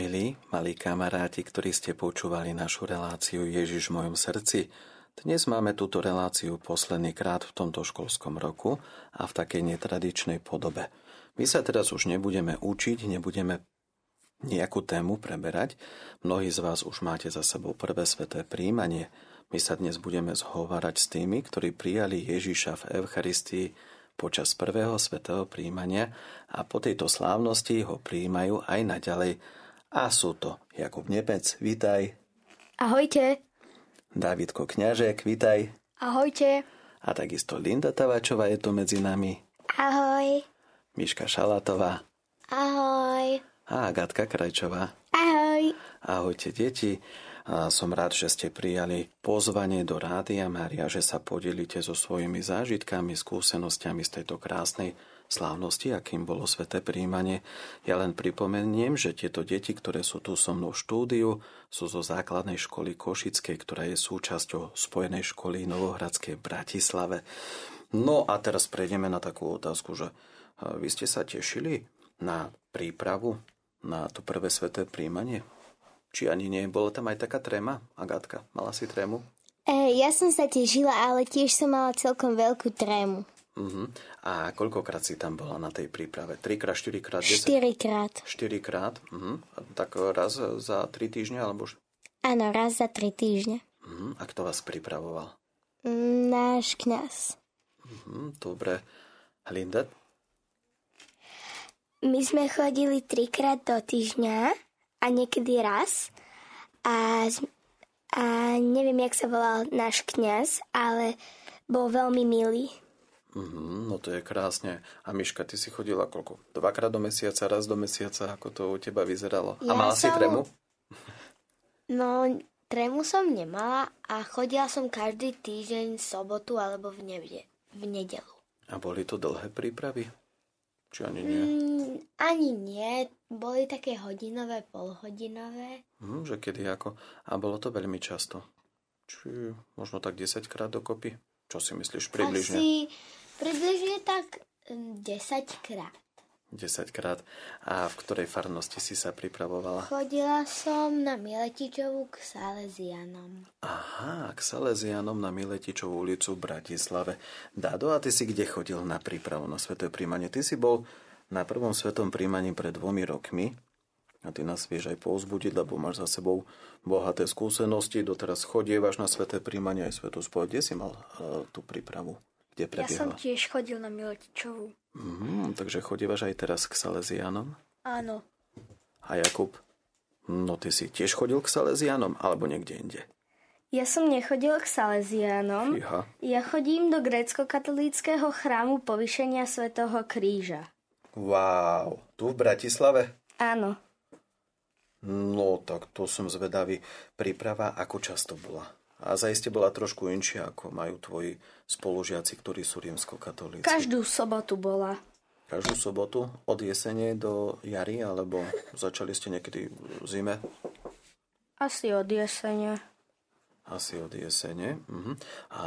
Milí, malí kamaráti, ktorí ste počúvali našu reláciu Ježiš v mojom srdci, dnes máme túto reláciu posledný krát v tomto školskom roku a v takej netradičnej podobe. My sa teraz už nebudeme učiť, nebudeme nejakú tému preberať. Mnohí z vás už máte za sebou prvé sveté príjmanie. My sa dnes budeme zhovárať s tými, ktorí prijali Ježiša v Eucharistii počas prvého svetého príjmania a po tejto slávnosti ho príjmajú aj naďalej a sú to Jakub Nepec, vítaj. Ahojte. Dávidko Kňažek, vítaj. Ahojte. A takisto Linda Tavačová je tu medzi nami. Ahoj. Miška Šalatová. Ahoj. A Agatka Krajčová. Ahoj. Ahojte deti. A som rád, že ste prijali pozvanie do Rádia Mária, že sa podelíte so svojimi zážitkami, skúsenostiami z tejto krásnej slávnosti, akým bolo sveté príjmanie. Ja len pripomeniem, že tieto deti, ktoré sú tu so mnou v štúdiu, sú zo základnej školy Košickej, ktorá je súčasťou Spojenej školy Novohradskej v Bratislave. No a teraz prejdeme na takú otázku, že vy ste sa tešili na prípravu na to prvé sveté príjmanie? Či ani nie? Bola tam aj taká tréma, Agátka? Mala si trému? E, ja som sa tešila, ale tiež som mala celkom veľkú trému. Uh-huh. A koľkokrát si tam bola na tej príprave? Trikrát, štyrikrát, Štyrikrát. Štyrikrát? Uh-huh. Tak raz za tri týždne? Alebo... Áno, raz za tri týždne. Uh-huh. A kto vás pripravoval? Náš kňaz. Uh-huh. Dobre. Linda? My sme chodili trikrát do týždňa a niekedy raz. A, a neviem, jak sa volal náš kňaz, ale bol veľmi milý. Mm, no to je krásne. A Miška, ty si chodila koľko? Dvakrát do mesiaca, raz do mesiaca, ako to u teba vyzeralo? Ja a mala som... si trému? No, trému som nemala a chodila som každý týždeň v sobotu alebo v, nevde, v nedelu. A boli to dlhé prípravy? Či ani nie? Mm, ani nie. Boli také hodinové, polhodinové. Mm, že kedy ako? A bolo to veľmi často? Či možno tak 10 krát dokopy? Čo si myslíš približne? Asi Približne tak 10 krát. 10 krát. A v ktorej farnosti si sa pripravovala? Chodila som na Miletičovú k Salesianom. Aha, k Salesianom na Miletičovú ulicu v Bratislave. Dado, a ty si kde chodil na prípravu na sveté príjmanie? Ty si bol na prvom svetom príjmaní pred dvomi rokmi a ty nás vieš aj povzbudiť, lebo máš za sebou bohaté skúsenosti, doteraz chodievaš na sveté príjmanie aj svetú spoj. Kde si mal uh, tú prípravu? Kde prebiehla? Ja som tiež chodil na Miletičovú. Mm, takže chodívaš aj teraz k Salesianom? Áno. A Jakub? No ty si tiež chodil k Salesianom alebo niekde inde? Ja som nechodil k Salesianom. Fíha. Ja chodím do grécko-katolíckého chrámu Povyšenia svätého Kríža. Wow, tu v Bratislave? Áno. No tak to som zvedavý. Príprava ako často bola? A zaiste bola trošku inšia, ako majú tvoji spolužiaci, ktorí sú rímsko-katolíci. Každú sobotu bola. Každú sobotu? Od jesene do jary? Alebo začali ste niekedy v zime? Asi od jesene. Asi od jesene. Uh-huh. A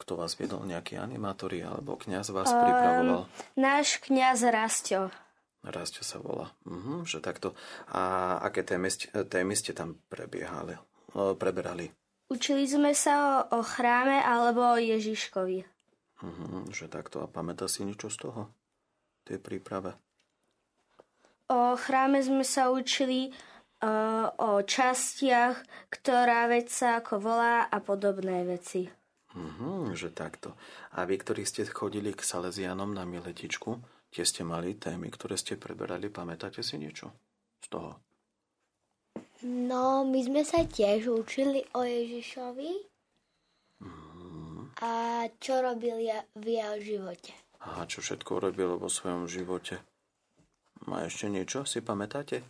kto vás viedol? Nejaký animátori alebo kňaz vás Um, pripravoval? náš kňaz Rastio. Rastio sa volá. Uh-huh, že takto. A aké témy, témy ste tam prebiehali? Preberali? Učili sme sa o, o chráme alebo o Ježiškovi. Uh-huh, že takto. A pamätá si niečo z toho? Tej príprave? O chráme sme sa učili o, o častiach, ktorá vec sa ako volá a podobné veci. Uh-huh, že takto. A vy, ktorí ste chodili k Salesianom na Miletičku, tie ste mali témy, ktoré ste preberali. Pamätáte si niečo z toho? No, my sme sa tiež učili o Ježišovi a čo robil ja- v jeho živote. A čo všetko robil vo svojom živote? A ešte niečo si pamätáte?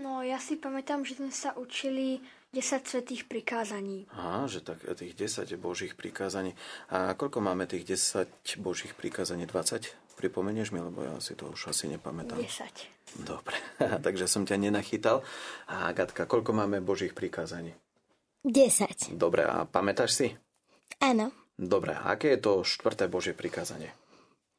No, ja si pamätám, že sme sa učili 10 svetých prikázaní. Aha, že tak tých 10 božích prikázaní. A koľko máme tých 10 božích prikázaní? 20? Pripomenieš mi, lebo ja si to už asi nepamätám. 10. Dobre, takže som ťa nenachytal. A Gatka, koľko máme božích prikázaní? 10. Dobre, a pamätáš si? Áno. Dobre, aké je to štvrté božie prikázanie?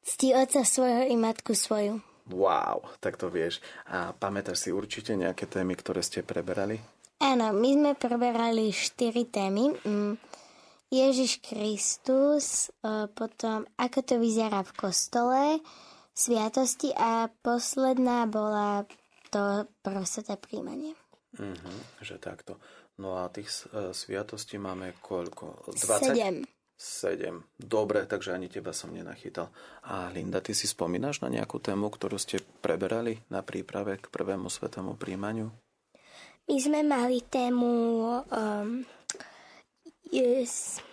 Cti otca svojho i matku svoju. Wow, tak to vieš. A pamätáš si určite nejaké témy, ktoré ste preberali? Áno, my sme preberali štyri témy. Mm, Ježiš Kristus, e, potom ako to vyzerá v kostole, sviatosti a posledná bola to prostoté príjmanie. Uh-huh, že takto. No a tých uh, sviatostí máme koľko? 20? Sedem. Sedem. Dobre, takže ani teba som nenachytal. A Linda, ty si spomínaš na nejakú tému, ktorú ste preberali na príprave k prvému svetému príjmaniu? My sme mali tému um, yes,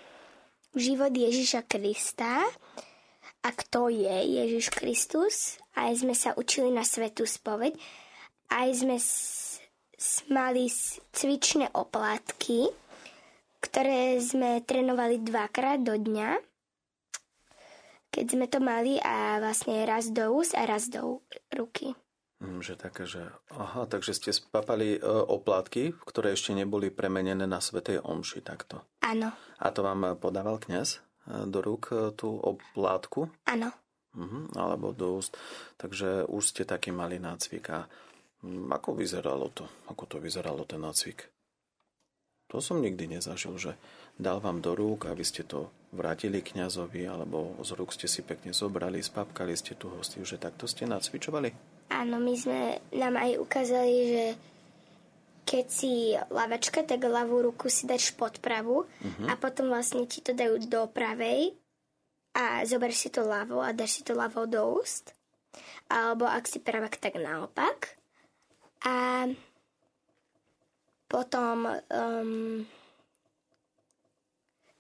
život Ježiša Krista a kto je Ježiš Kristus. Aj sme sa učili na svetú spoveď. Aj sme s, mali cvičné oplatky, ktoré sme trénovali dvakrát do dňa. Keď sme to mali a vlastne raz do úst a raz do ruky. Mm, že také, že... Aha, takže ste spapali e, oplátky, ktoré ešte neboli premenené na Svetej Omši, takto. Áno. A to vám podával kňaz e, do rúk e, tú oplátku? Áno. Mhm, alebo do úst. Takže už ste taký malý nácvik. A mm, ako vyzeralo to? Ako to vyzeralo ten nácvik? To som nikdy nezažil, že dal vám do rúk, aby ste to vrátili kňazovi, alebo z rúk ste si pekne zobrali, spapkali ste tú hostiu, že takto ste nacvičovali? Áno, my sme nám aj ukázali, že keď si lavačka, tak ľavú ruku si dáš pod pravú uh-huh. a potom vlastne ti to dajú do pravej a zoberieš si to ľavo a dáš si to ľavo do úst. Alebo ak si pravak, tak naopak. A potom um,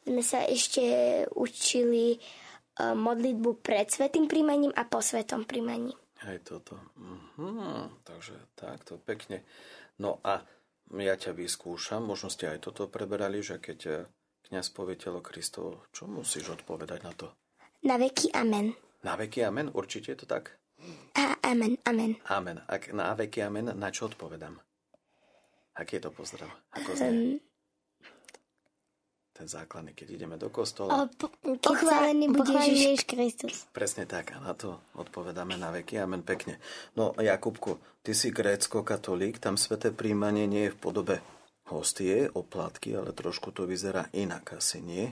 sme sa ešte učili um, modlitbu pred svetým príjmaním a po svetom príjmaní. Aj toto. Mhm, takže takto, pekne. No a ja ťa vyskúšam, možno ste aj toto preberali, že keď eh, kniaz povie telo Kristovo, čo musíš odpovedať na to? Na veky amen. Na veky amen? Určite je to tak? A, amen, amen. Amen. Ak na veky amen, na čo odpovedám? Aký je to pozdrav? Ako znie? Um, ten základný, keď ideme do kostola. po, pochválený bude Ježiš Kristus. Presne tak, a na to odpovedáme na veky. Amen, pekne. No, Jakubku, ty si grécko-katolík, tam sveté príjmanie nie je v podobe hostie, oplatky, ale trošku to vyzerá inak asi, nie?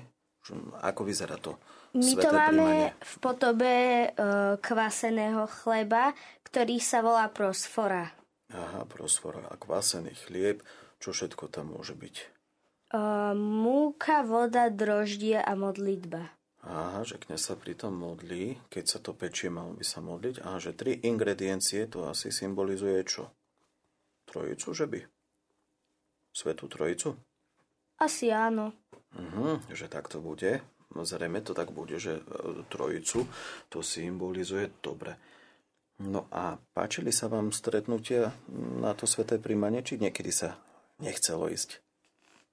Ako vyzerá to? My to máme príjmanie? v podobe uh, kvaseného chleba, ktorý sa volá prosfora. Aha, prosfora. A kvasený chlieb, čo všetko tam môže byť? Uh, múka, voda, droždie a modlitba. Aha, že kniaz sa pritom modlí, keď sa to pečie, mal by sa modliť. A že tri ingrediencie to asi symbolizuje čo? Trojicu, že by? Svetú trojicu? Asi áno. Uh-huh, že tak to bude. Zrejme to tak bude, že e, trojicu to symbolizuje dobre. No a páčili sa vám stretnutia na to sveté príjmanie, či niekedy sa nechcelo ísť?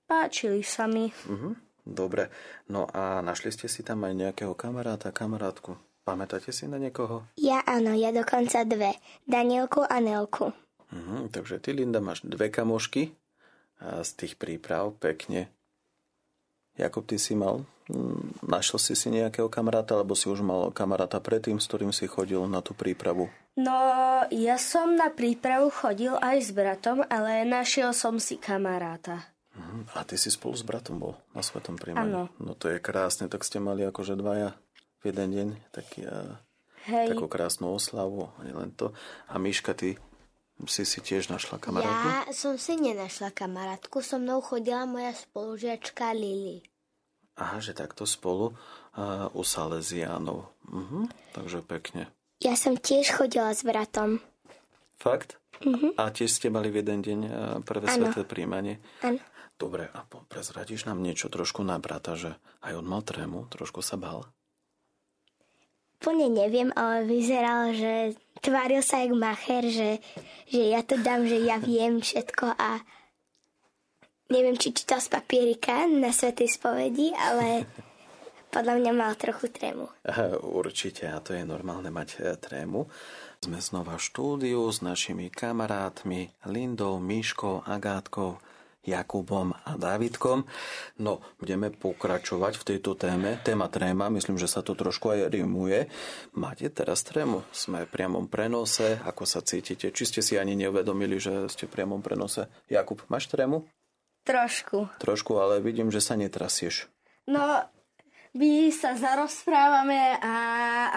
Páčili sa mi. Uh-huh. Dobre. No a našli ste si tam aj nejakého kamaráta, kamarátku? Pamätáte si na niekoho? Ja áno, ja dokonca dve. Danielku a Nelku. Uh-huh. Takže ty, Linda, máš dve kamošky a z tých príprav pekne. Jakub, ty si mal, hm, našiel si si nejakého kamaráta, alebo si už mal kamaráta predtým, s ktorým si chodil na tú prípravu? No, ja som na prípravu chodil aj s bratom, ale našiel som si kamaráta. Mhm. A ty si spolu s bratom bol na Svetom príjmaní. Áno. No to je krásne, tak ste mali akože dvaja v jeden deň taký, a, Hej. takú krásnu oslavu, a len to. A Miška, ty si si tiež našla kamarátku? Ja som si nenašla kamarátku, so mnou chodila moja spolužiačka Lili. Aha, že takto spolu uh, u Salesiánov. Uh-huh, takže pekne. Ja som tiež chodila s bratom. Fakt? Uh-huh. A tiež ste mali v jeden deň prvé ano. sveté príjmanie? Áno. Dobre, a prezradíš nám niečo trošku na brata, že aj on mal trému, trošku sa bál? Plne neviem, ale vyzeral, že tváril sa jak macher, že, že ja to dám, že ja viem všetko a neviem, či čítal z papierika na Svetej spovedi, ale podľa mňa mal trochu trému. Určite, a to je normálne mať e, trému. Sme znova v štúdiu s našimi kamarátmi Lindou, Míškou, Agátkou Jakubom a Dávidkom. No, budeme pokračovať v tejto téme. Téma tréma, myslím, že sa to trošku aj rimuje. Máte teraz trému? Sme v priamom prenose. Ako sa cítite? Či ste si ani neuvedomili, že ste v priamom prenose? Jakub, máš trému? Trošku. Trošku, ale vidím, že sa netrasieš. No, my sa zarozprávame a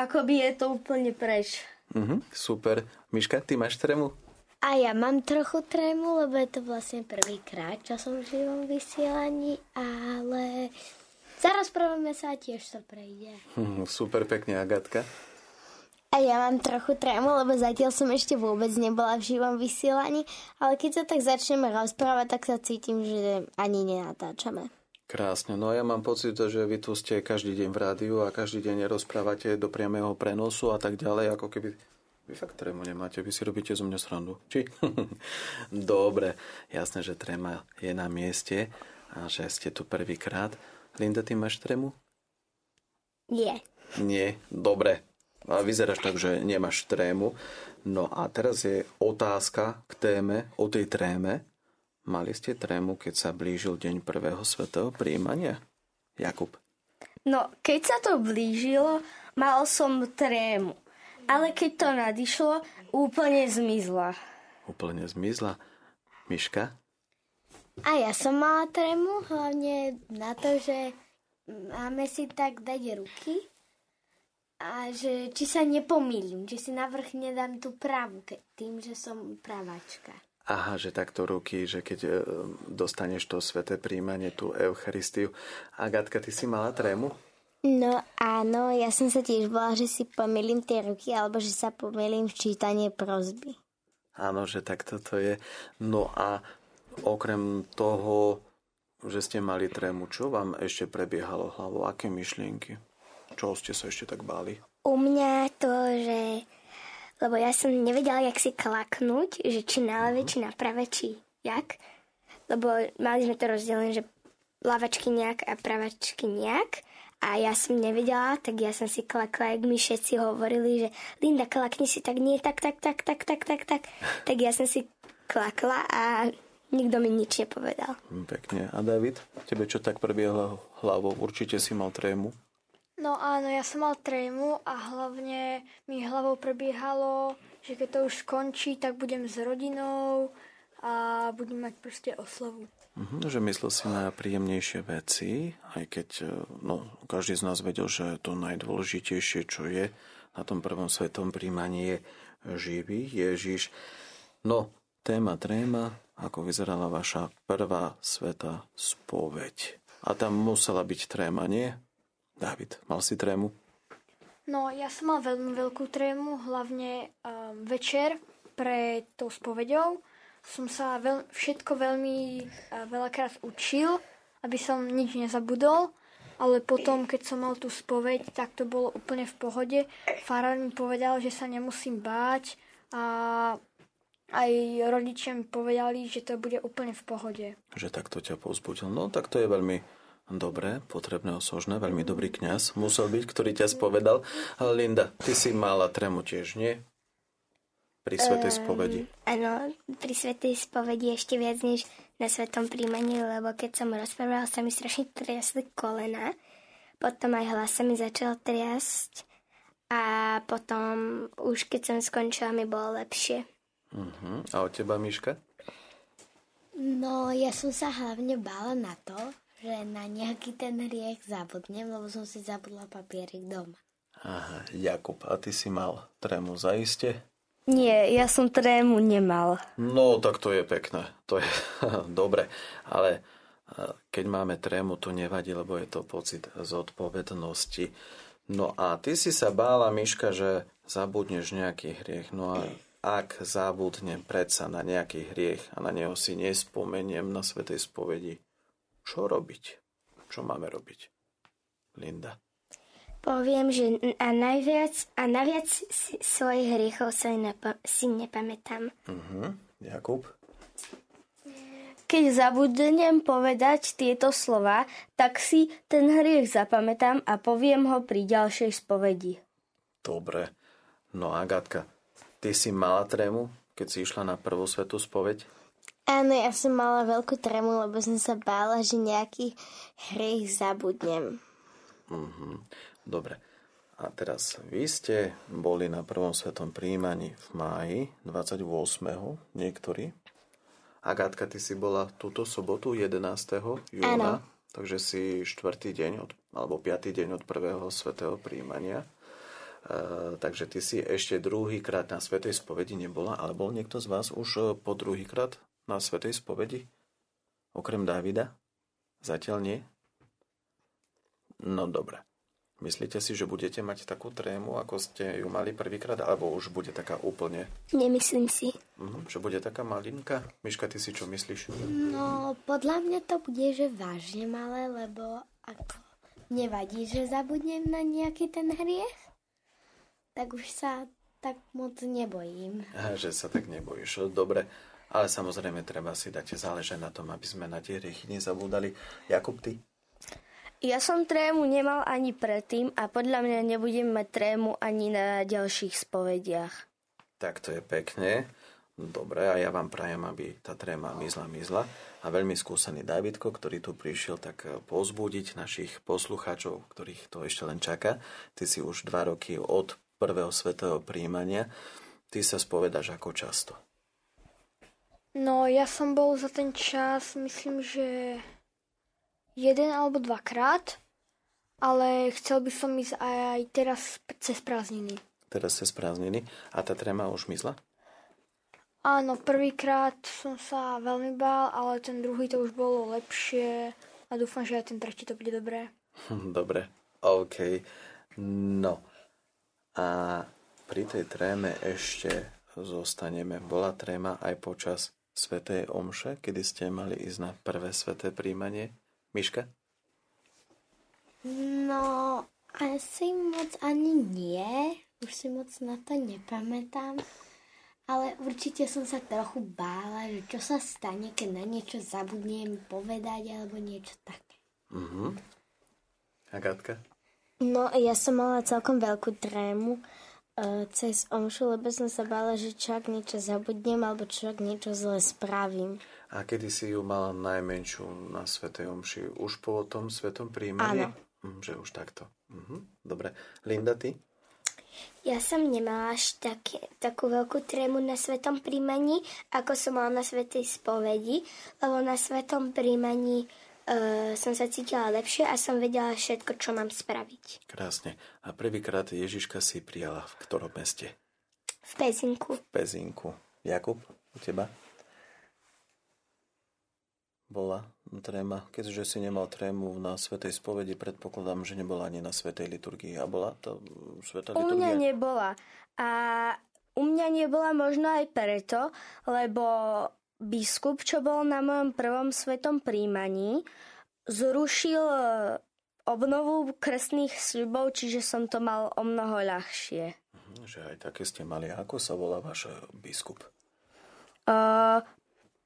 akoby je to úplne preč. Mhm, super. Miška, ty máš trému? A ja mám trochu trému, lebo je to vlastne prvýkrát, čo som v živom vysielaní, ale zarozprávame sa a tiež to prejde. Hm, super pekne, Agatka. A ja mám trochu trému, lebo zatiaľ som ešte vôbec nebola v živom vysielaní, ale keď sa tak začneme rozprávať, tak sa cítim, že ani nenatáčame. Krásne. No ja mám pocit, že vy tu ste každý deň v rádiu a každý deň rozprávate do priamého prenosu a tak ďalej, ako keby vy fakt trému nemáte, vy si robíte zo mňa srandu. Či? Dobre, jasné, že tréma je na mieste a že ste tu prvýkrát. Linda, ty máš trému? Nie. Nie, dobre. A vyzeráš tak, že nemáš trému. No a teraz je otázka k téme, o tej tréme. Mali ste trému, keď sa blížil deň prvého svetého príjmania? Jakub. No, keď sa to blížilo, mal som trému ale keď to nadišlo, úplne zmizla. Úplne zmizla. Miška? A ja som mala trému, hlavne na to, že máme si tak dať ruky a že či sa nepomýlim, či si navrch nedám tú pravú, tým, že som pravačka. Aha, že takto ruky, že keď e, dostaneš to sveté príjmanie, tú Eucharistiu. Agatka, ty si mala trému? No áno, ja som sa tiež bola, že si pomýlim tie ruky, alebo že sa pomýlim v čítanie prozby. Áno, že takto to je. No a okrem toho, že ste mali trému, čo vám ešte prebiehalo hlavou? Aké myšlienky? Čo ste sa ešte tak báli? U mňa to, že... Lebo ja som nevedela, jak si klaknúť, že či na lave, či na prave, či jak. Lebo mali sme to rozdelené, že lavačky nejak a pravačky nejak. A ja som nevedela, tak ja som si klakla, jak mi všetci hovorili, že Linda, klakni si, tak nie, tak, tak, tak, tak, tak, tak, tak. Tak ja som si klakla a nikto mi nič nepovedal. Hm, pekne. A David, tebe čo tak prebiehlo hlavou? Určite si mal trému. No áno, ja som mal trému a hlavne mi hlavou prebiehalo, že keď to už skončí, tak budem s rodinou a budem mať proste oslavu. Mhm, že myslel si na príjemnejšie veci, aj keď e, no, každý z nás vedel, že to najdôležitejšie, čo je na tom prvom svetom príjmaní je živý Ježiš. No, téma tréma, ako vyzerala vaša prvá sveta spoveď. A tam musela byť tréma, nie? David, mal si trému? No, ja som mal veľmi veľkú trému, hlavne um, večer pred tou spoveďou som sa veľ, všetko veľmi veľakrát učil, aby som nič nezabudol, ale potom, keď som mal tú spoveď, tak to bolo úplne v pohode. Farár mi povedal, že sa nemusím báť a aj rodičia mi povedali, že to bude úplne v pohode. Že takto ťa pozbudil. No tak to je veľmi dobré, potrebné, osožné, veľmi dobrý kňaz musel byť, ktorý ťa spovedal. Linda, ty si mala tremu tiež, nie? Pri Svetej spovedi. Um, áno, pri Svetej spovedi ešte viac než na Svetom príjmaní, lebo keď som rozprávala, sa mi strašne triasli kolena. Potom aj hlas sa mi začal triasť a potom už keď som skončila, mi bolo lepšie. Uh-huh. A od teba, Miška? No, ja som sa hlavne bála na to, že na nejaký ten hriech zabudnem, lebo som si zabudla papierik doma. Aha, Jakub, a ty si mal trému zaiste? Nie, ja som trému nemal. No, tak to je pekné. To je dobre. Ale keď máme trému, to nevadí, lebo je to pocit zodpovednosti. No a ty si sa bála, Miška, že zabudneš nejaký hriech. No a ak zabudnem predsa na nejaký hriech a na neho si nespomeniem na Svetej spovedi, čo robiť? Čo máme robiť? Linda poviem, že a najviac, a najviac svojich hriechov sa nepa, si nepamätám. Uh-huh. Jakub? Keď zabudnem povedať tieto slova, tak si ten hriech zapamätám a poviem ho pri ďalšej spovedi. Dobre. No Agatka, ty si mala trému, keď si išla na prvú svetú spoveď? Áno, ja som mala veľkú tremu, lebo som sa bála, že nejaký hriech zabudnem. Mm-hmm. Dobre. A teraz vy ste boli na prvom svetom príjmaní v máji 28. niektorí. Agátka, ty si bola túto sobotu 11. júna, Áno. takže si štvrtý deň od, alebo piatý deň od prvého svetého príjmania. E, takže ty si ešte druhýkrát na svetej spovedi nebola, ale bol niekto z vás už e, po druhýkrát na svetej spovedi? Okrem Dávida? Zatiaľ nie? No dobre. Myslíte si, že budete mať takú trému, ako ste ju mali prvýkrát, alebo už bude taká úplne, Nemyslím si. mhm, že bude taká malinka? Miška, ty si čo myslíš? No, podľa mňa to bude, že vážne malé, lebo ako nevadí, že zabudnem na nejaký ten hriech, tak už sa tak moc nebojím. Aha, že sa tak nebojíš. Dobre, ale samozrejme treba si dať záležať na tom, aby sme na tie hriechy nezabúdali. Jakub, ty? Ja som trému nemal ani predtým a podľa mňa nebudem mať trému ani na ďalších spovediach. Tak to je pekne. Dobre, a ja vám prajem, aby tá tréma mizla, mizla. A veľmi skúsený Davidko, ktorý tu prišiel, tak pozbudiť našich poslucháčov, ktorých to ešte len čaká. Ty si už dva roky od prvého svetého príjmania. Ty sa spovedáš ako často. No, ja som bol za ten čas, myslím, že jeden alebo dvakrát, ale chcel by som ísť aj teraz cez prázdniny. Teraz cez prázdniny. A tá tréma už mizla? Áno, prvýkrát som sa veľmi bál, ale ten druhý to už bolo lepšie a dúfam, že aj ten tretí to bude dobré. Dobre, OK. No. A pri tej tréme ešte zostaneme. Bola tréma aj počas Svetej Omše, kedy ste mali ísť na prvé sveté príjmanie? Miška? No, asi moc ani nie. Už si moc na to nepamätám. Ale určite som sa trochu bála, že čo sa stane, keď na niečo zabudnem povedať alebo niečo také. Mhm. Agatka? No, ja som mala celkom veľkú trému uh, cez omšu, lebo som sa bála, že čo ak niečo zabudnem alebo čo ak niečo zle spravím. A kedy si ju mala najmenšiu na Svetej Omši? Už po tom Svetom príjmaní? Áno. Mhm, že už takto. Mhm. Dobre. Linda, ty? Ja som nemala až také, takú veľkú trému na svetom príjmaní, ako som mala na svetej spovedi, lebo na svetom príjmaní uh, som sa cítila lepšie a som vedela všetko, čo mám spraviť. Krásne. A prvýkrát Ježiška si prijala v ktorom meste? V pezinku. V Pezinku. Jakub, u teba? Bola tréma. Keďže si nemal trému na Svetej spovedi, predpokladám, že nebola ani na Svetej liturgii. A bola to Svetá U mňa liturgia? nebola. A u mňa nebola možno aj preto, lebo biskup, čo bol na mojom prvom svetom príjmaní, zrušil e, obnovu krstných sľubov, čiže som to mal o mnoho ľahšie. Mhm, Že aj také ste mali. Ako sa volá váš biskup? Uh,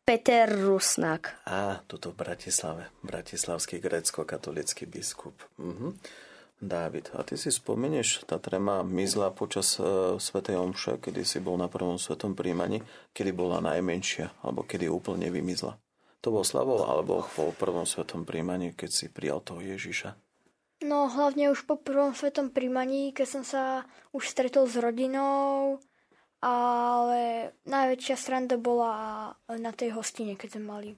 Peter Rusnak. Á, tuto v Bratislave. Bratislavský grécko-katolický biskup. Mhm. Dávid, a ty si spomenieš, tá tréma mizla počas e, Svetej Omše, kedy si bol na prvom svetom príjmaní, kedy bola najmenšia, alebo kedy úplne vymizla. To bol Slavol, alebo po prvom svetom príjmaní, keď si prijal toho Ježiša. No, hlavne už po prvom svetom príjmaní, keď som sa už stretol s rodinou, ale najväčšia sranda bola na tej hostine, keď sme mali.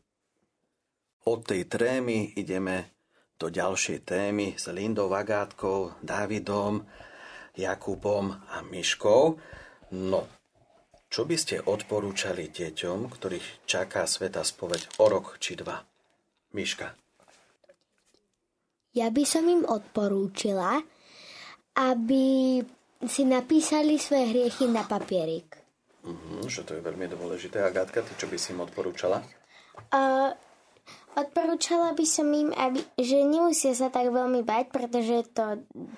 Od tej trémy ideme do ďalšej témy s Lindou Vagátkou, Dávidom, Jakubom a Myškou. No, čo by ste odporúčali deťom, ktorých čaká sveta spoveď o rok či dva? Myška. Ja by som im odporúčila, aby si napísali svoje hriechy na papierik. Mhm, že to je veľmi dôležité. Agátka, ty čo by si im odporúčala? Uh, odporúčala by som im, aby, že nemusia sa tak veľmi bať, pretože je to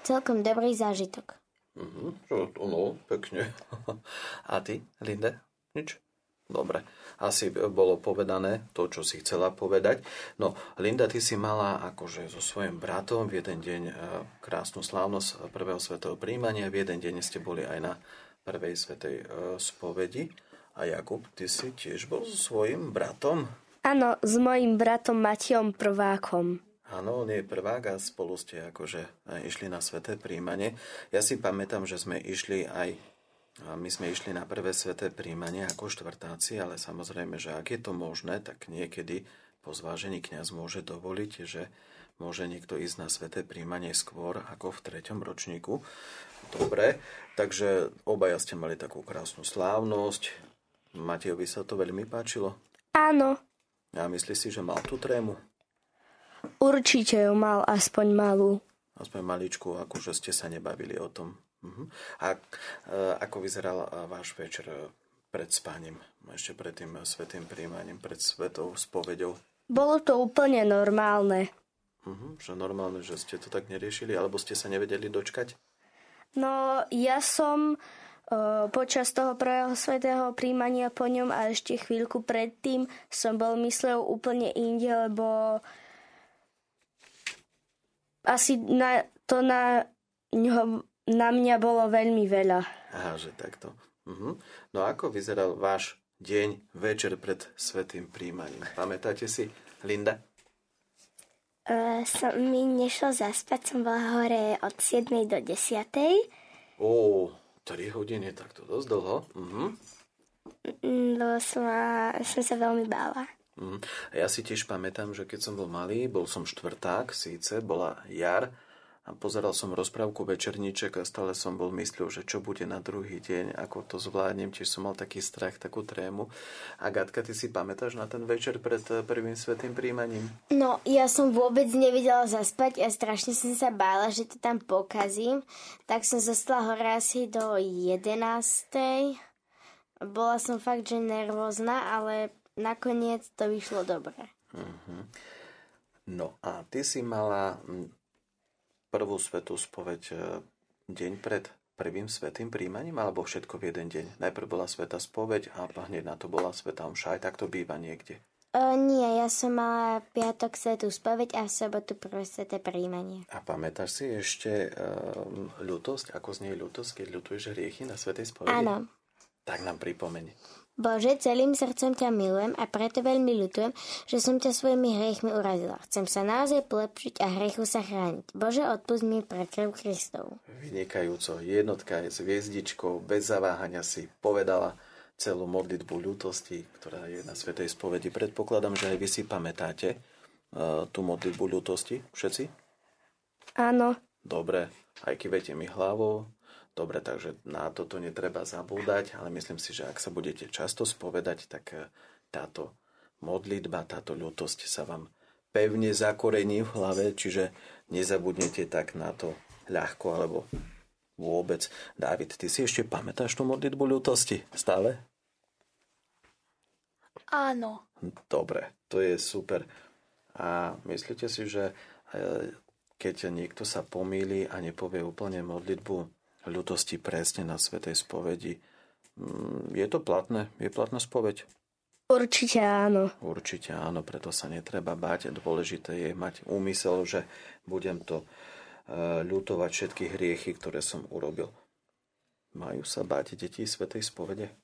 celkom dobrý zážitok. Mhm, že to, no, pekne. A ty, Linde? Nič? Dobre. Asi bolo povedané to, čo si chcela povedať. No, Linda, ty si mala akože so svojím bratom v jeden deň e, krásnu slávnosť prvého svetého príjmania. V jeden deň ste boli aj na prvej svetej e, spovedi. A Jakub, ty si tiež bol so svojím bratom? Áno, s mojim bratom Matiom prvákom. Áno, on je prvák a spolu ste akože išli na sveté príjmanie. Ja si pamätám, že sme išli aj a my sme išli na prvé sveté príjmanie ako štvrtáci, ale samozrejme, že ak je to možné, tak niekedy po zvážení kňaz môže dovoliť, že môže niekto ísť na sveté príjmanie skôr ako v treťom ročníku. Dobre, takže obaja ste mali takú krásnu slávnosť. Matejovi sa to veľmi páčilo? Áno. A myslíš si, že mal tú trému? Určite ju mal aspoň malú. Aspoň maličku, akože ste sa nebavili o tom. Uh-huh. A e, ako vyzeral e, váš večer e, pred spaním, ešte pred tým svetým príjmaním, pred svetou spovedou? Bolo to úplne normálne. Uh-huh. Že normálne, že ste to tak neriešili, alebo ste sa nevedeli dočkať? No, ja som počas toho prvého svetého príjmania po ňom a ešte chvíľku predtým som bol myslel úplne inde, lebo asi na, to na ňoho na mňa bolo veľmi veľa. Aha, že takto. Uh-huh. No ako vyzeral váš deň, večer pred svetým príjmaním? Pamätáte si, Linda? Uh, som, mi nešlo zaspať, som bola hore od 7. do 10. Ó, 3 hodiny, tak to dosť dlho. Uh-huh. Lebo som, som sa veľmi bála. Uh-huh. Ja si tiež pamätám, že keď som bol malý, bol som štvrták, síce, bola jar, a pozeral som rozprávku Večerníček a stále som bol myslel, že čo bude na druhý deň, ako to zvládnem, tiež som mal taký strach, takú trému. A Gatka, ty si pamätáš na ten večer pred eh, prvým svetým príjmaním? No, ja som vôbec nevedela zaspať a strašne som sa bála, že to tam pokazím. Tak som zostala hore asi do 11. Bola som fakt, že nervózna, ale nakoniec to vyšlo dobre. Uh-huh. No a ty si mala prvú svetú spoveď e, deň pred prvým svetým príjmaním, alebo všetko v jeden deň? Najprv bola sveta spoveď a hneď na to bola sveta omša. Aj tak to býva niekde. O, nie, ja som mala piatok svetú spoveď a v sobotu prvé sveté príjmanie. A pamätáš si ešte um, ľutosť? Ako znie ľutosť, keď ľutuješ hriechy na svetej spovedi? Áno. Tak nám pripomeni. Bože, celým srdcom ťa milujem a preto veľmi ľutujem, že som ťa svojimi hriechmi urazila. Chcem sa naozaj polepšiť a hriechu sa chrániť. Bože, odpust mi pre krv Kristov. Vynikajúco. Jednotka je s hviezdičkou, bez zaváhania si povedala celú modlitbu ľútosti, ktorá je na Svetej spovedi. Predpokladám, že aj vy si pamätáte uh, tú modlitbu ľútosti, všetci? Áno. Dobre, aj kývete mi hlavou, Dobre, takže na toto netreba zabúdať, ale myslím si, že ak sa budete často spovedať, tak eh, táto modlitba, táto ľutosť sa vám pevne zakorení v hlave, čiže nezabudnete tak na to ľahko alebo vôbec. Dávid, ty si ešte pamätáš tú modlitbu ľutosti? Stále? Áno. Dobre, to je super. A myslíte si, že eh, keď niekto sa pomýli a nepovie úplne modlitbu ľutosti presne na Svetej spovedi. Mm, je to platné? Je platná spoveď? Určite áno. Určite áno, preto sa netreba báť. Dôležité je mať úmysel, že budem to e, ľutovať všetky hriechy, ktoré som urobil. Majú sa báť deti Svetej spovede?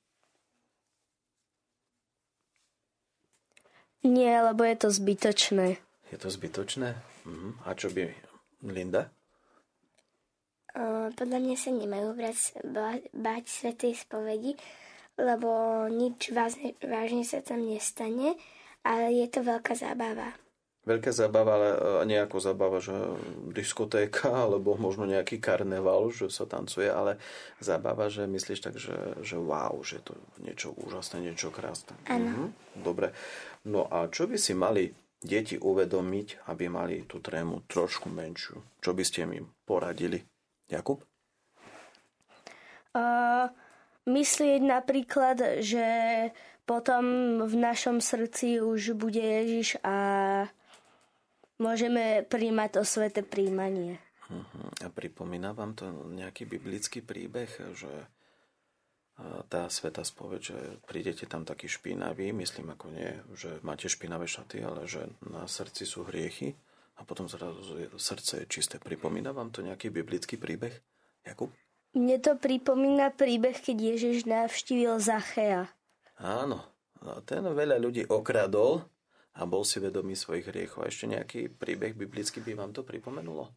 Nie, lebo je to zbytočné. Je to zbytočné? Uh-huh. A čo by Linda? Podľa mňa sa nemajú brať, báť svetej spovedi, lebo nič vážne, vážne sa tam nestane, ale je to veľká zábava. Veľká zábava, ale nejako zábava, že diskotéka, alebo možno nejaký karneval, že sa tancuje, ale zábava, že myslíš tak, že, že wow, že to niečo úžasné, niečo krásne. Áno. Mhm. Dobre. No a čo by si mali deti uvedomiť, aby mali tú trému trošku menšiu? Čo by ste im poradili? Jakub? Uh, myslieť napríklad, že potom v našom srdci už bude Ježiš a môžeme príjmať to sveté príjmanie. Uh-huh. A pripomína vám to nejaký biblický príbeh, že tá sveta spoveď, že prídete tam taký špinavý, myslím ako nie, že máte špinavé šaty, ale že na srdci sú hriechy a potom zrazu srdce je čisté. Pripomína vám to nejaký biblický príbeh, Jakub? Mne to pripomína príbeh, keď Ježiš navštívil Zachea. Áno, no, ten veľa ľudí okradol a bol si vedomý svojich hriechov. A ešte nejaký príbeh biblický by vám to pripomenulo?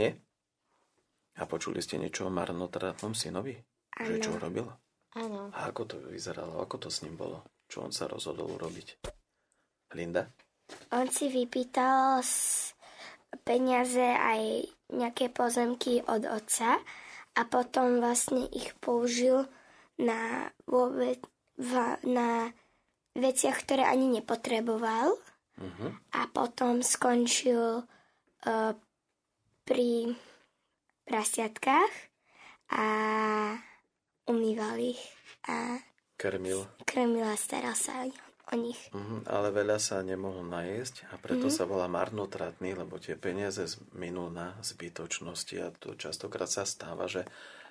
Nie? A počuli ste niečo o marnotratnom synovi? Áno. Že čo robil? Áno. A ako to vyzeralo? Ako to s ním bolo? Čo on sa rozhodol urobiť? Linda? On si vypýtal peniaze aj nejaké pozemky od otca a potom vlastne ich použil na, vôbec, na veciach, ktoré ani nepotreboval Uh-huh. a potom skončil uh, pri prasiatkách a umýval ich a Krmil. krmil a staral sa o nich. Mhm, ale veľa sa nemohol najesť a preto sa volá marnotratný, lebo tie peniaze minul na zbytočnosti a to častokrát sa stáva, že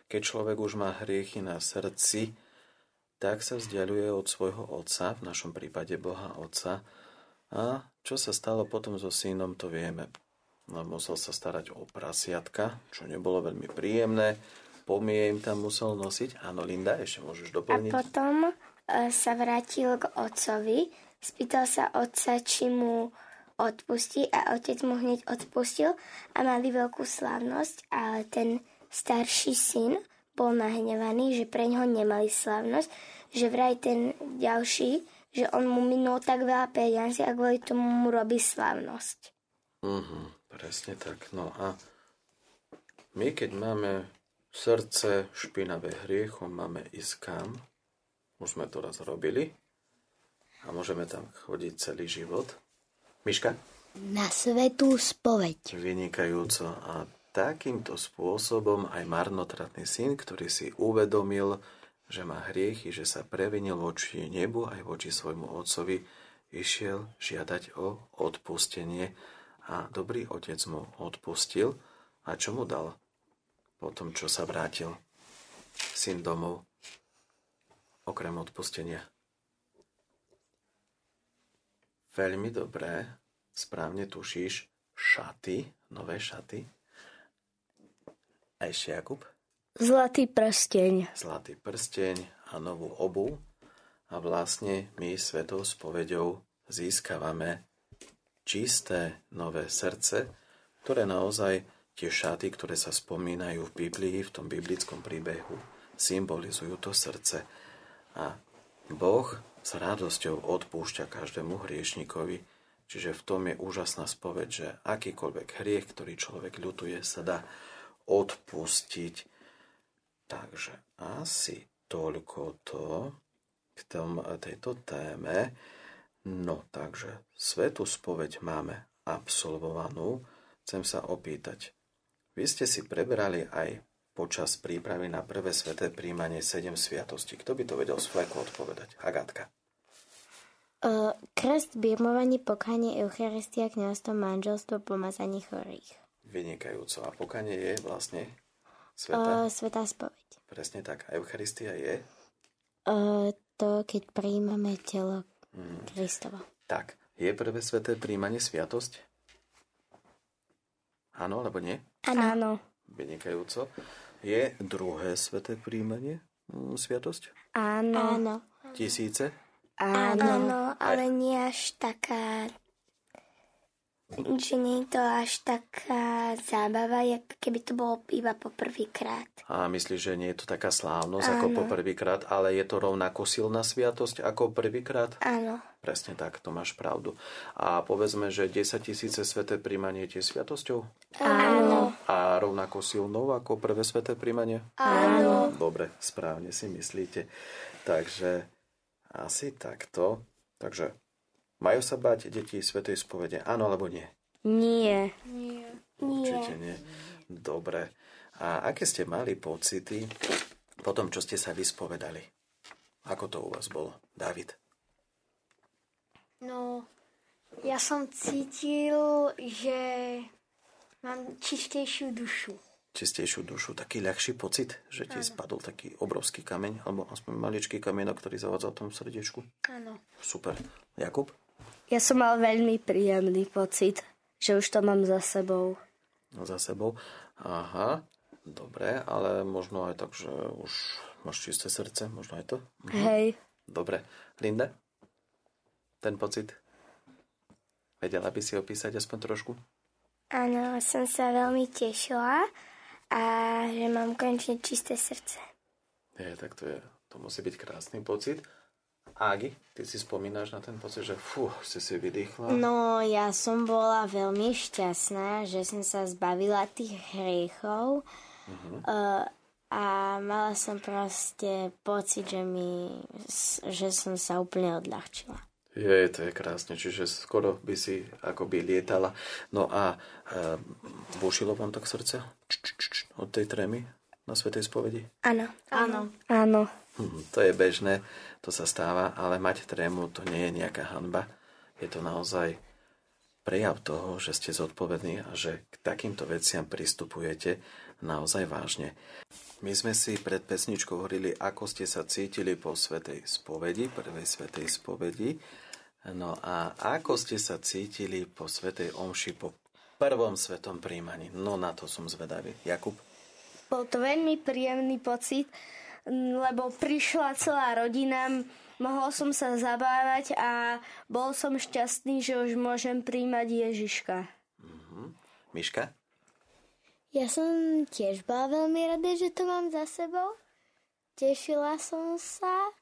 keď človek už má hriechy na srdci, tak sa vzdialuje od svojho otca, v našom prípade Boha Otca. A čo sa stalo potom so synom, to vieme. No, musel sa starať o prasiatka, čo nebolo veľmi príjemné. Pomie im tam musel nosiť. Áno, Linda, ešte môžeš A doplniť? potom e, sa vrátil k otcovi, spýtal sa otca, či mu odpustí a otec mu hneď odpustil a mali veľkú slávnosť, ale ten starší syn bol nahnevaný, že pre ňoho nemali slávnosť, že vraj ten ďalší, že on mu minul tak veľa peniazy a kvôli tomu mu robí slávnosť. Mhm, presne tak. No a my, keď máme srdce špinavé hriechom, máme ísť kam? Už sme to raz robili a môžeme tam chodiť celý život. Miška? Na svetú spoveď. Vynikajúco. A takýmto spôsobom aj marnotratný syn, ktorý si uvedomil, že má hriechy, že sa previnil voči nebu aj voči svojmu otcovi, išiel žiadať o odpustenie a dobrý otec mu odpustil. A čo mu dal? Po tom, čo sa vrátil syn domov, okrem odpustenia. Veľmi dobré, správne tušíš, šaty, nové šaty. A ešte Jakub? Zlatý prsteň. zlatý prsteň a novú obu a vlastne my svetou spoveďou získavame čisté nové srdce, ktoré naozaj tie šaty, ktoré sa spomínajú v Biblii, v tom biblickom príbehu, symbolizujú to srdce. A Boh s radosťou odpúšťa každému hriešnikovi, čiže v tom je úžasná spoveď, že akýkoľvek hriech, ktorý človek ľutuje, sa dá odpustiť Takže asi toľko to k tom, tejto téme. No, takže svetú spoveď máme absolvovanú. Chcem sa opýtať, vy ste si preberali aj počas prípravy na prvé sveté príjmanie 7 sviatostí. Kto by to vedel z fleku odpovedať? Agatka. Uh, krst, birmovanie, pokhanie, eucharistia, kniazstvo, manželstvo, pomazanie chorých. Vynikajúco. A pokanie je vlastne sveta? Uh, svetá spoveď. Presne tak. A Eucharistia je? Uh, to, keď prijímame telo Kristova. Tak. Je prvé sveté príjmanie sviatosť? Áno, alebo nie? Áno. Vynikajúco. Je druhé sveté príjmanie mm, sviatosť? Áno. Áno. Tisíce? Áno. Áno, ale nie až taká že nie je to až taká zábava, jak keby to bolo iba po prvýkrát. A myslíš, že nie je to taká slávnosť ako po prvýkrát, ale je to rovnako silná sviatosť ako prvýkrát? Áno. Presne tak, to máš pravdu. A povedzme, že 10 tisíce sveté príjmanie je sviatosťou? Áno. A rovnako silnou ako prvé sveté príjmanie? Áno. Dobre, správne si myslíte. Takže asi takto. Takže majú sa bať deti svetej spovede? Áno alebo nie? Nie. Nie. Určite nie. Dobre. A aké ste mali pocity po tom, čo ste sa vyspovedali? Ako to u vás bolo? David? No, ja som cítil, že mám čistejšiu dušu. Čistejšiu dušu, taký ľahší pocit, že ti spadol taký obrovský kameň, alebo aspoň maličký kamienok, ktorý zavadzal v tom srdiečku? Áno. Super. Jakub? Ja som mal veľmi príjemný pocit, že už to mám za sebou. No, za sebou. Aha, dobre, ale možno aj tak, že už máš čisté srdce, možno aj to? Hej. Dobre. Linda? Ten pocit? Vedela by si opísať aspoň trošku? Áno, som sa veľmi tešila a že mám konečne čisté srdce. Je, tak to, je, to musí byť krásny pocit. Agi, ty si spomínaš na ten pocit, že fú, si si vydýchla? No, ja som bola veľmi šťastná, že som sa zbavila tých hriechov uh-huh. uh, a mala som proste pocit, že, mi, že som sa úplne odľahčila. Je, to je krásne, čiže skoro by si akoby lietala. No a e, bušilo vám tak srdce od tej trémy na Svetej spovedi? Áno. Áno. Áno. Hm, to je bežné, to sa stáva, ale mať trému to nie je nejaká hanba. Je to naozaj prejav toho, že ste zodpovední a že k takýmto veciam pristupujete naozaj vážne. My sme si pred pesničkou hovorili, ako ste sa cítili po Svetej spovedi, prvej Svetej spovedi. No a ako ste sa cítili po Svetej Omši, po prvom Svetom príjmaní? No na to som zvedavý. Jakub? Bol to veľmi príjemný pocit, lebo prišla celá rodina, mohol som sa zabávať a bol som šťastný, že už môžem príjmať Ježiška. Mm-hmm. Miška? Ja som tiež bola veľmi rada, že to mám za sebou. Tešila som sa,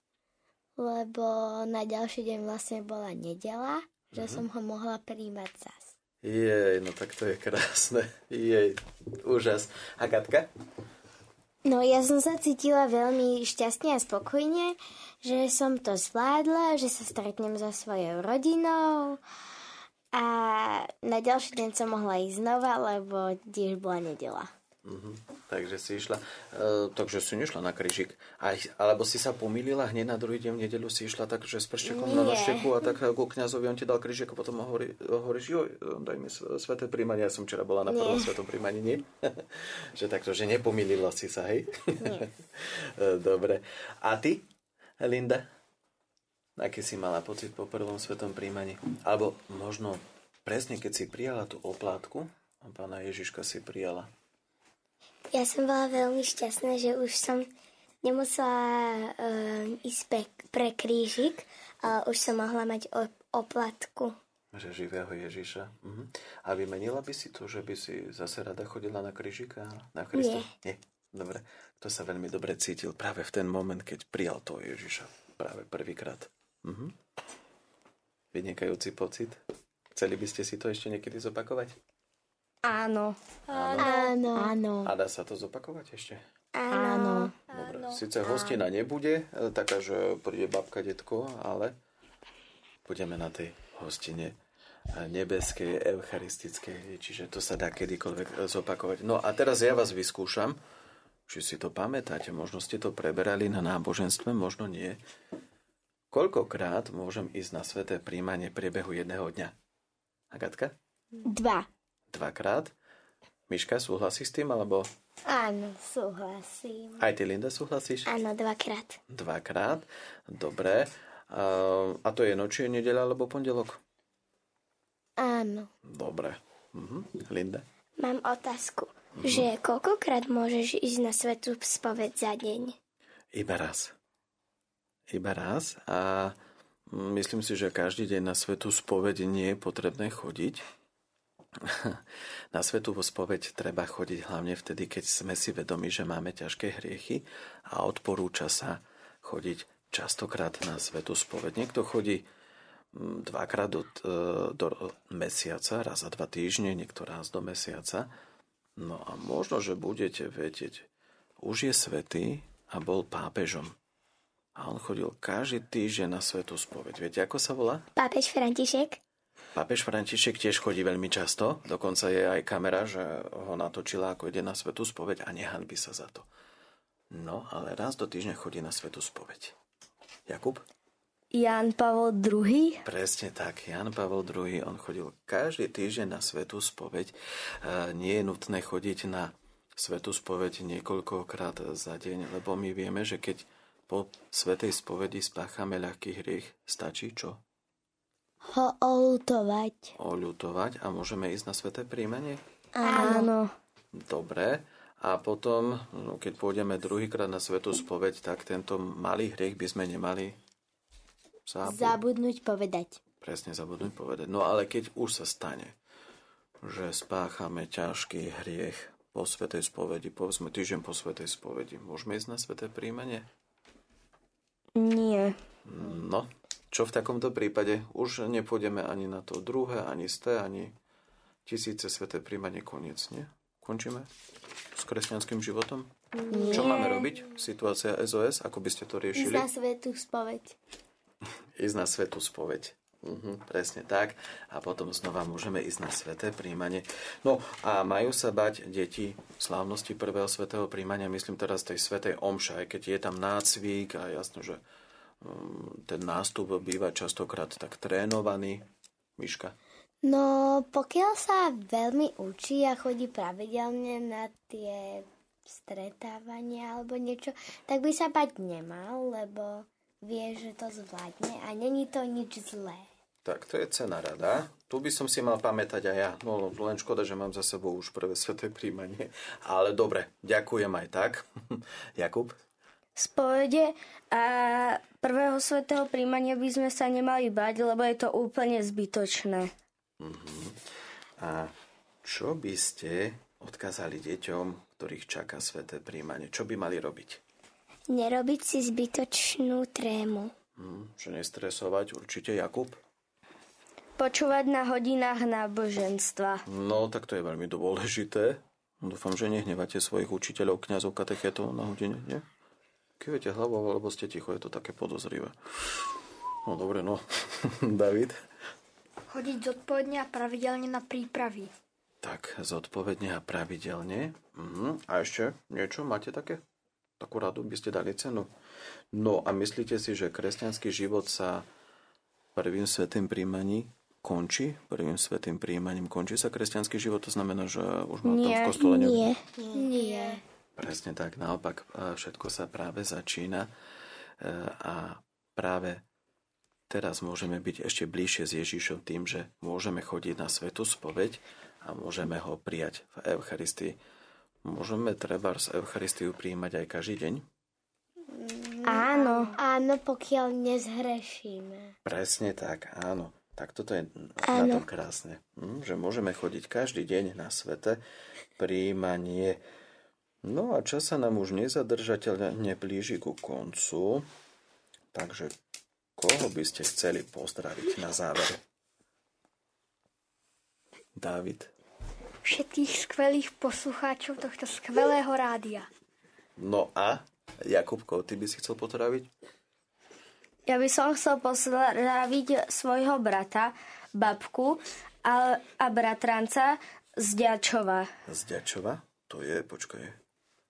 lebo na ďalší deň vlastne bola nedela, mm-hmm. že mhm. som ho mohla príjmať zas. Jej, no tak to je krásne. Jej, úžas. A Katka? No ja som sa cítila veľmi šťastne a spokojne, že som to zvládla, že sa stretnem so svojou rodinou a na ďalší deň som mohla ísť znova, lebo tiež bola nedela. Uh-huh. Takže si išla, uh, takže si nešla na kryžik. Aj, alebo si sa pomýlila hneď na druhý deň v nedelu si išla tak, že s prštekom na nošteku a tak ku kňazovi on ti dal kryžik a potom hovorí, hovoríš, joj, daj mi sveté príjmanie. Ja som včera bola na prvom svetom príjmaní, nie? že takto, že nepomýlila si sa, hej? E, dobre. A ty, Linda? Aký si mala pocit po prvom svetom príjmaní? Alebo možno presne, keď si prijala tú oplátku, a pána Ježiška si prijala, ja som bola veľmi šťastná, že už som nemusela uh, ísť pre, pre krížik, ale už som mohla mať oplatku. Že živého Ježiša. Uh-huh. A vymenila by si to, že by si zase rada chodila na krížika? Na Krista? Nie. Nie. Dobre. To sa veľmi dobre cítil práve v ten moment, keď prijal toho Ježiša. Práve prvýkrát. Uh-huh. Vynikajúci pocit. Chceli by ste si to ešte niekedy zopakovať? Áno. Áno. Áno. A dá sa to zopakovať ešte? Áno. Dobre. Sice hostina nebude e, taká, že príde babka, detko, ale budeme na tej hostine e, nebeskej, eucharistickej, čiže to sa dá kedykoľvek zopakovať. No a teraz ja vás vyskúšam, či si to pamätáte, možno ste to preberali na náboženstve, možno nie. Koľkokrát môžem ísť na sveté príjmanie priebehu jedného dňa? Agatka? Dva dvakrát. Miška, súhlasí s tým, alebo... Áno, súhlasím. Aj ty, Linda, súhlasíš? Áno, dvakrát. Dvakrát, dobre. A to je noči, nedeľa alebo pondelok? Áno. Dobre. Mhm. Linda? Mám otázku, mhm. že koľkokrát môžeš ísť na svetú spoved za deň? Iba raz. Iba raz a myslím si, že každý deň na svetú spoveď nie je potrebné chodiť Na svetú spoveď treba chodiť hlavne vtedy, keď sme si vedomi, že máme ťažké hriechy a odporúča sa chodiť častokrát na svetú spoveď. Niekto chodí mm, dvakrát do, e, do mesiaca, raz za dva týždne, niekto raz do mesiaca. No a možno, že budete vedieť, už je svetý a bol pápežom. A on chodil každý týždeň na svetú spoveď. Viete, ako sa volá? Pápež František. Pápež František tiež chodí veľmi často, dokonca je aj kamera, že ho natočila, ako ide na svetú spoveď a nehanby sa za to. No, ale raz do týždňa chodí na svetú spoveď. Jakub? Jan Pavel II. Presne tak, Jan Pavel II, on chodil každý týždeň na svetú spoveď. E, nie je nutné chodiť na svetú spoveď niekoľkokrát za deň, lebo my vieme, že keď po svetej spovedi spáchame ľahký hriech, stačí čo? ho oľutovať. Oľutovať a môžeme ísť na sveté príjmenie? Áno. Dobre. A potom, no, keď pôjdeme druhýkrát na svetú spoveď, tak tento malý hriech by sme nemali Zabud- Zabudnúť povedať. Presne zabudnúť povedať. No ale keď už sa stane, že spáchame ťažký hriech po svetej spovedi, povedzme týždeň po svetej spovedi, môžeme ísť na sveté príjmanie? Nie. No, čo v takomto prípade? Už nepôjdeme ani na to druhé, ani sté, ani tisíce sveté príjmanie, koniec, nie? Končíme s kresťanským životom? Nie. Čo máme robiť? Situácia SOS, ako by ste to Ísť riešili? na svetú spoveď. ísť na svetú spoveď. Mhm, presne tak. A potom znova môžeme ísť na sveté príjmanie. No a majú sa bať deti slávnosti prvého svetého príjmania, myslím teraz tej svetej omša, aj keď je tam nácvik a jasno, že um, ten nástup býva častokrát tak trénovaný. Miška. No, pokiaľ sa veľmi učí a chodí pravidelne na tie stretávania alebo niečo, tak by sa bať nemal, lebo vie, že to zvládne a není to nič zlé. Tak to je cena rada. Tu by som si mal pamätať aj ja. No len škoda, že mám za sebou už prvé sveté príjmanie. Ale dobre, ďakujem aj tak. Jakub? Spovede a prvého svetého príjmania by sme sa nemali bať, lebo je to úplne zbytočné. A čo by ste odkázali deťom, ktorých čaká sveté príjmanie? Čo by mali robiť? Nerobiť si zbytočnú trému. Hm, že nestresovať určite Jakub? Počúvať na hodinách náboženstva. No, tak to je veľmi dôležité. Dúfam, že nehnevate svojich učiteľov, kňazov, katechetov na hodine, nie? Kývete hlavou, alebo ste ticho, je to také podozrivé. No dobre, no. David? Chodiť zodpovedne a pravidelne na prípravy. Tak, zodpovedne a pravidelne. Mhm. A ešte niečo máte také? Takú radu by ste dali cenu. No a myslíte si, že kresťanský život sa prvým svetým príjmaní končí? Prvým svetým príjmaním končí sa kresťanský život? To znamená, že už ma tam v Nie, kostole ne... Nie. Nie. Presne tak, naopak e, všetko sa práve začína e, a práve teraz môžeme byť ešte bližšie s Ježišom tým, že môžeme chodiť na svetú spoveď a môžeme ho prijať v Eucharistii. Môžeme treba z Eucharistiu príjmať aj každý deň? Áno. Áno, pokiaľ nezhrešíme. Presne tak, áno. Tak toto je na tom krásne, hm, že môžeme chodiť každý deň na svete príjmanie. No a čas sa nám už nezadržateľne blíži ku koncu, takže koho by ste chceli pozdraviť na záver? Dávid. Všetkých skvelých poslucháčov tohto skvelého rádia. No a Jakubko, ty by si chcel pozdraviť? Ja by som chcel pozdraviť svojho brata, babku a, a bratranca z Ďačova Z Ďačova? To je, počkaj.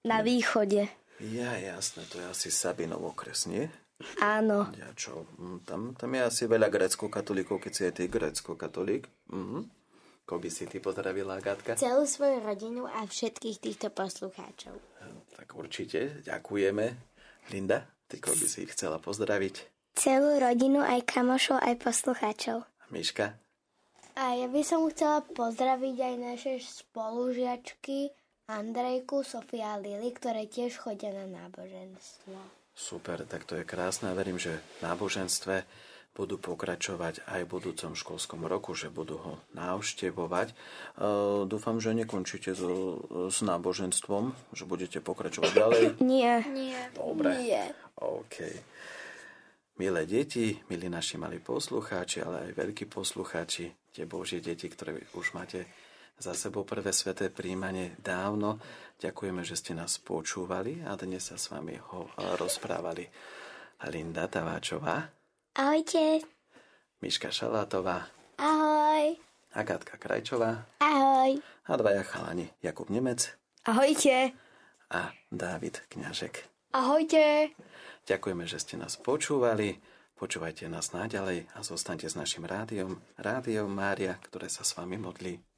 na východe. Ja, jasné, to je asi Sabinov okres, nie? Áno. Ďačov. Mm, Tam, tam je asi veľa grécko-katolíkov, keď si aj ty grécko-katolík. Mhm. Koho by si ty pozdravila, Agátka? Celú svoju rodinu a všetkých týchto poslucháčov. Tak určite, ďakujeme. Linda, ty koho by si chcela pozdraviť? Celú rodinu, aj kamošov, aj poslucháčov. Miška? A ja by som chcela pozdraviť aj naše spolužiačky Andrejku, Sofia a Lili, ktoré tiež chodia na náboženstvo. Super, tak to je krásne a verím, že v náboženstve budú pokračovať aj v budúcom školskom roku, že budú ho navštevovať. E, dúfam, že nekončíte so, s náboženstvom, že budete pokračovať ďalej. Nie. Nie. Dobre. Nie. OK. Milé deti, milí naši malí poslucháči, ale aj veľkí poslucháči, tie Božie deti, ktoré už máte za sebou prvé sveté príjmanie dávno. Ďakujeme, že ste nás počúvali a dnes sa s vami ho eh, rozprávali Linda Taváčová, Ahojte. Miška Šalátová, Ahoj. Agátka Krajčová Ahoj. a dvaja chalani Jakub Nemec Ahojte. a Dávid Kňažek. Ahojte. Ďakujeme, že ste nás počúvali. Počúvajte nás naďalej a zostaňte s našim rádiom, Rádiom Mária, ktoré sa s vami modlí.